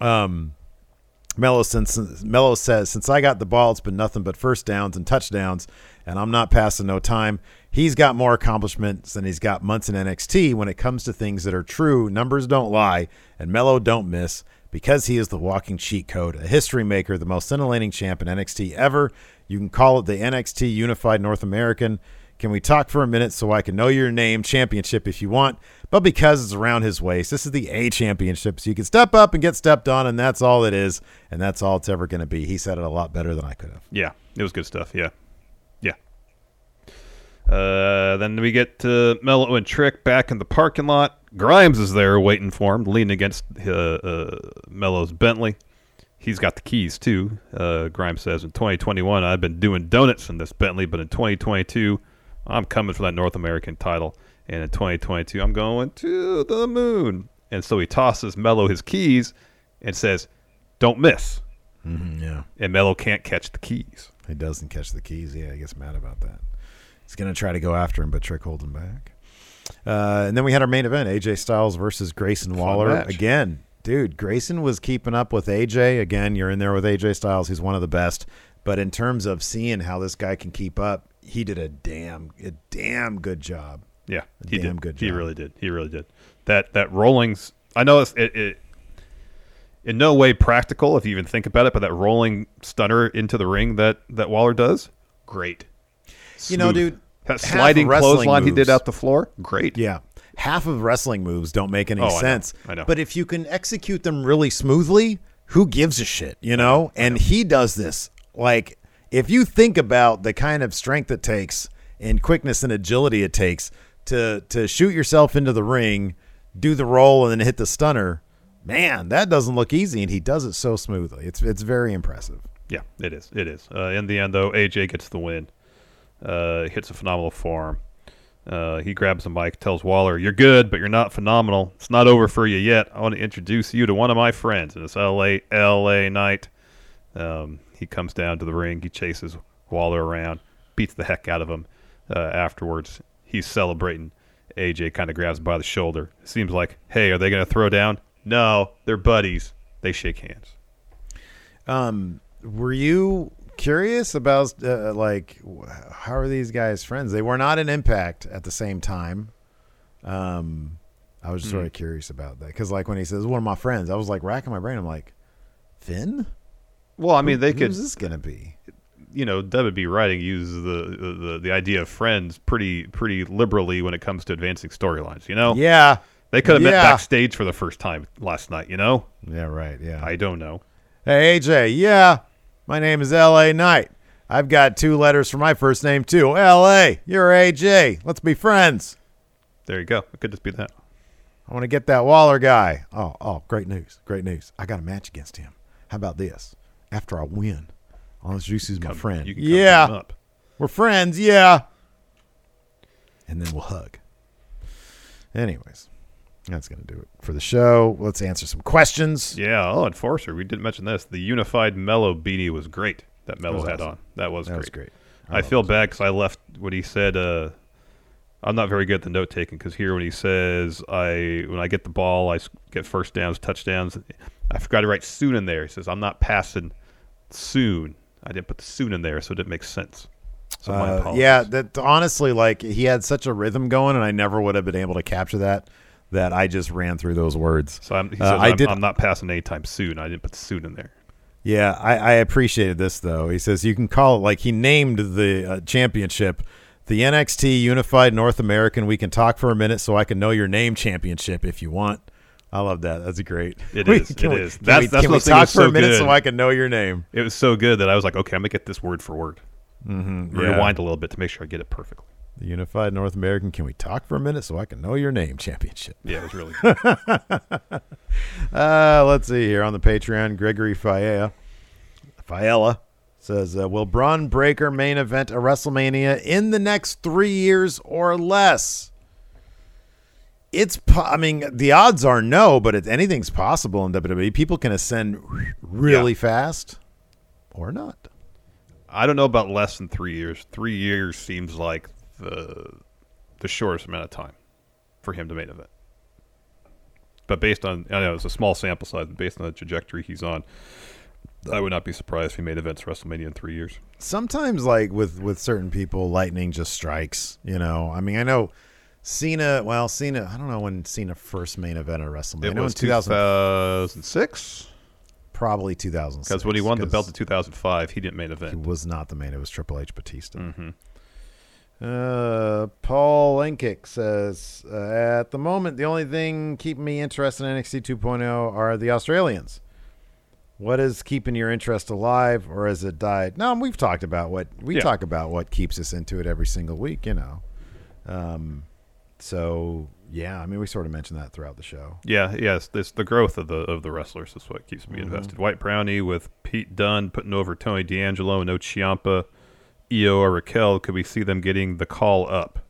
Um, Melo since says, "Since I got the ball, it's been nothing but first downs and touchdowns, and I'm not passing no time." He's got more accomplishments than he's got months in NXT when it comes to things that are true. Numbers don't lie, and Melo don't miss because he is the walking cheat code, a history maker, the most scintillating champ in NXT ever. You can call it the NXT Unified North American. Can we talk for a minute so I can know your name championship if you want? But because it's around his waist, this is the A championship. So you can step up and get stepped on, and that's all it is. And that's all it's ever going to be. He said it a lot better than I could have. Yeah, it was good stuff. Yeah, yeah. Uh, then we get to Melo and Trick back in the parking lot. Grimes is there waiting for him, leaning against uh, uh, Melo's Bentley. He's got the keys too. Uh, Grimes says, "In 2021, I've been doing donuts in this Bentley, but in 2022, I'm coming for that North American title, and in 2022, I'm going to the moon." And so he tosses Melo his keys and says, "Don't miss." Yeah. And Melo can't catch the keys. He doesn't catch the keys. Yeah, he gets mad about that. He's going to try to go after him, but Trick holds him back. Uh, and then we had our main event AJ Styles versus Grayson Waller. match. Again, dude, Grayson was keeping up with AJ. Again, you're in there with AJ Styles. He's one of the best. But in terms of seeing how this guy can keep up, he did a damn, a damn good job. Yeah, he Damn did. good He really did. He really did. That that rolling's. I know it's it, it. In no way practical if you even think about it, but that rolling stunner into the ring that that Waller does, great. You know, dude, that sliding clothesline he did out the floor, great. Yeah. Half of wrestling moves don't make any Oh, I know. sense. I know. But if you can execute them really smoothly, who gives a shit, you know? And he does this. Like, if you think about the kind of strength it takes and quickness and agility it takes to to shoot yourself into the ring, do the roll, and then hit the stunner, man, that doesn't look easy. And he does it so smoothly. It's it's very impressive. Yeah, it is. It is. Uh, in the end, though, AJ gets the win. Uh, hits a phenomenal form. Uh, he grabs the mic, tells Waller, "You're good, but you're not phenomenal. It's not over for you yet. I want to introduce you to one of my friends, and it's L.A. L.A. Knight." Um, he comes down to the ring. He chases Waller around, beats the heck out of him. Uh, afterwards, he's celebrating. AJ kind of grabs him by the shoulder. Seems like, "Hey, are they going to throw down?" No, they're buddies. They shake hands. Um, were you curious about uh, like how are these guys friends? They were not in Impact at the same time. Um, I was just sort of curious about that because like when he says one of my friends, I was like racking my brain. I'm like, Finn. Well, I mean, they could. Who's this gonna be? you know, WB writing uses the, the the idea of friends pretty pretty liberally when it comes to advancing storylines. You know, Yeah, they could have met backstage for the first time last night. You know, yeah, right. Yeah. I don't know. Hey AJ, yeah, my name is L.A. Knight. I've got two letters for my first name too. L.A. You're AJ. Let's be friends. There you go. It could just be that. I want to get that Waller guy. Oh, oh, great news. Great news. I got a match against him. How about this? After I win, I'll introduce you as my friend. you can come yeah. up. We're friends. Yeah. And then we'll hug. Anyways, that's going to do it for the show. Let's answer some questions. Yeah. Oh, Enforcer. We didn't mention this. The unified Melo beanie was great. That Melo was had awesome. on. That was That great. was great. I feel bad because I left what he said. Uh, I'm not very good at the note taking because here when he says I when I get the ball I get first downs touchdowns I forgot to write soon in there. He says I'm not passing soon. I didn't put the soon in there, so it didn't make sense. So my Uh, apologies. yeah, that honestly, like he had such a rhythm going, and I never would have been able to capture that. That I just ran through those words. So I'm, he Uh, I I'm, did- I'm not passing anytime soon. I didn't put the soon in there. Yeah, I, I appreciated this though. He says you can call it like he named the uh, championship the NXT Unified North American. We can talk for a minute so I can know your name championship if you want. I love that. That's great. It We- is, it we, is. Can That's- we, that's can what we I think talk for a minute good. so I can know your name? It was so good that I was like, okay, I'm gonna get this word for word. Mm-hmm, yeah. Rewind a little bit to make sure I get it perfectly. The Unified North American. Can we talk for a minute so I can know your name championship? Yeah, it was really good. Uh, let's see here on the Patreon. Gregory Faella, Faella says, uh, "Will Bron Breakker main event a WrestleMania in the next three years or less?" It's, po- I mean, the odds are no, but it, anything's possible in WWE. People can ascend really Yeah. fast, or not. I don't know about less than three years. Three years seems like the the shortest amount of time for him to main event. But based on, I know it's a small sample size, but based on the trajectory he's on, I would not be surprised if he made events WrestleMania in three years. sometimes like with with certain people lightning just strikes you know i mean i know cena well cena i don't know when cena first main event at wrestlemania It was 2006 probably 2006 because when he won the belt in 2005, he didn't main event. He was not the main it was triple h batista Mm-hmm. uh paul Lenkick says uh, at the moment the only thing keeping me interested in nxt 2.0 are the australians what is keeping your interest alive or has it died no we've talked about what we Yeah. talk about what keeps us into it every single week you know um so yeah i mean we sort of mentioned that throughout the show Yeah, yes, this the growth of the of the wrestlers is what keeps me Mm-hmm. invested. White Brownie with Pete Dunne putting over Tony D'Angelo, no Ciampa, Io or Raquel. Could we see them getting the call up?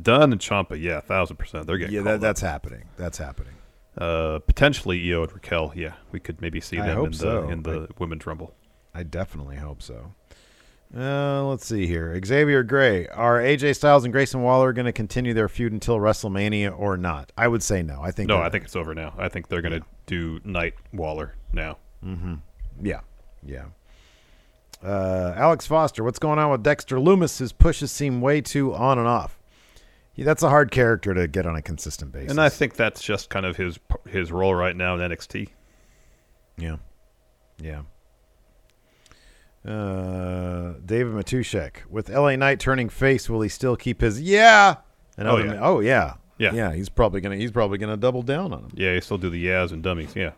Dunne and Ciampa, yeah, thousand percent. They're getting yeah that, up. that's happening that's happening uh, potentially Io and Raquel. Yeah, we could maybe see I them in the so. in the women's rumble. I definitely hope so. Uh, let's see here. Xavier Gray. Are AJ Styles and Grayson Waller going to continue their feud until WrestleMania or not? I would say no. I think No, I think it's over now. I think they're going to do Knight Waller now. Yeah. Yeah. Uh, Alex Foster. What's going on with Dexter Lumis? His pushes seem way too on and off. Yeah, that's a hard character to get on a consistent basis. And I think that's just kind of his his role right now in NXT. Yeah. Yeah. Uh, David Matushek. With LA Knight turning face, will he still keep his yeah? And Oh, yeah. ma- oh yeah. Yeah. Yeah, he's probably gonna he's probably gonna double down on him. Yeah, you still do the Yaz and dummies. Yeah.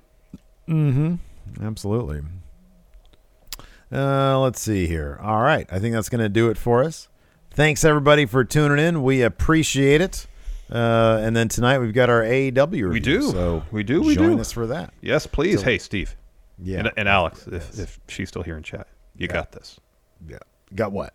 Mm-hmm. Absolutely. Uh, let's see here. All right, I think that's gonna do it for us. Thanks everybody for tuning in. We appreciate it. Uh, and then tonight we've got our AEW review. We do. So We do, we join do. us for that. Yes, please. So- hey, Steve. Yeah. And, and Alex, if, if she's still here in chat, you Yeah. got this. yeah. Got what?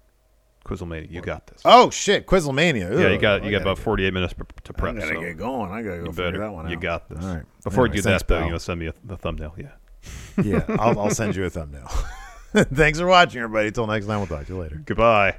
Quizzlemania, you got this. Oh shit, Quizzlemania. yeah, you got you got about 48 minutes p- to I prep. gotta so get going. I gotta go you figure better. that one out. You got this. All right. Before Anyways, you do thanks, that, though, pal. you know, send me a, the thumbnail. Yeah. yeah, I'll, I'll send you a thumbnail. Thanks for watching, everybody. Till next time, we'll talk to you later. Goodbye.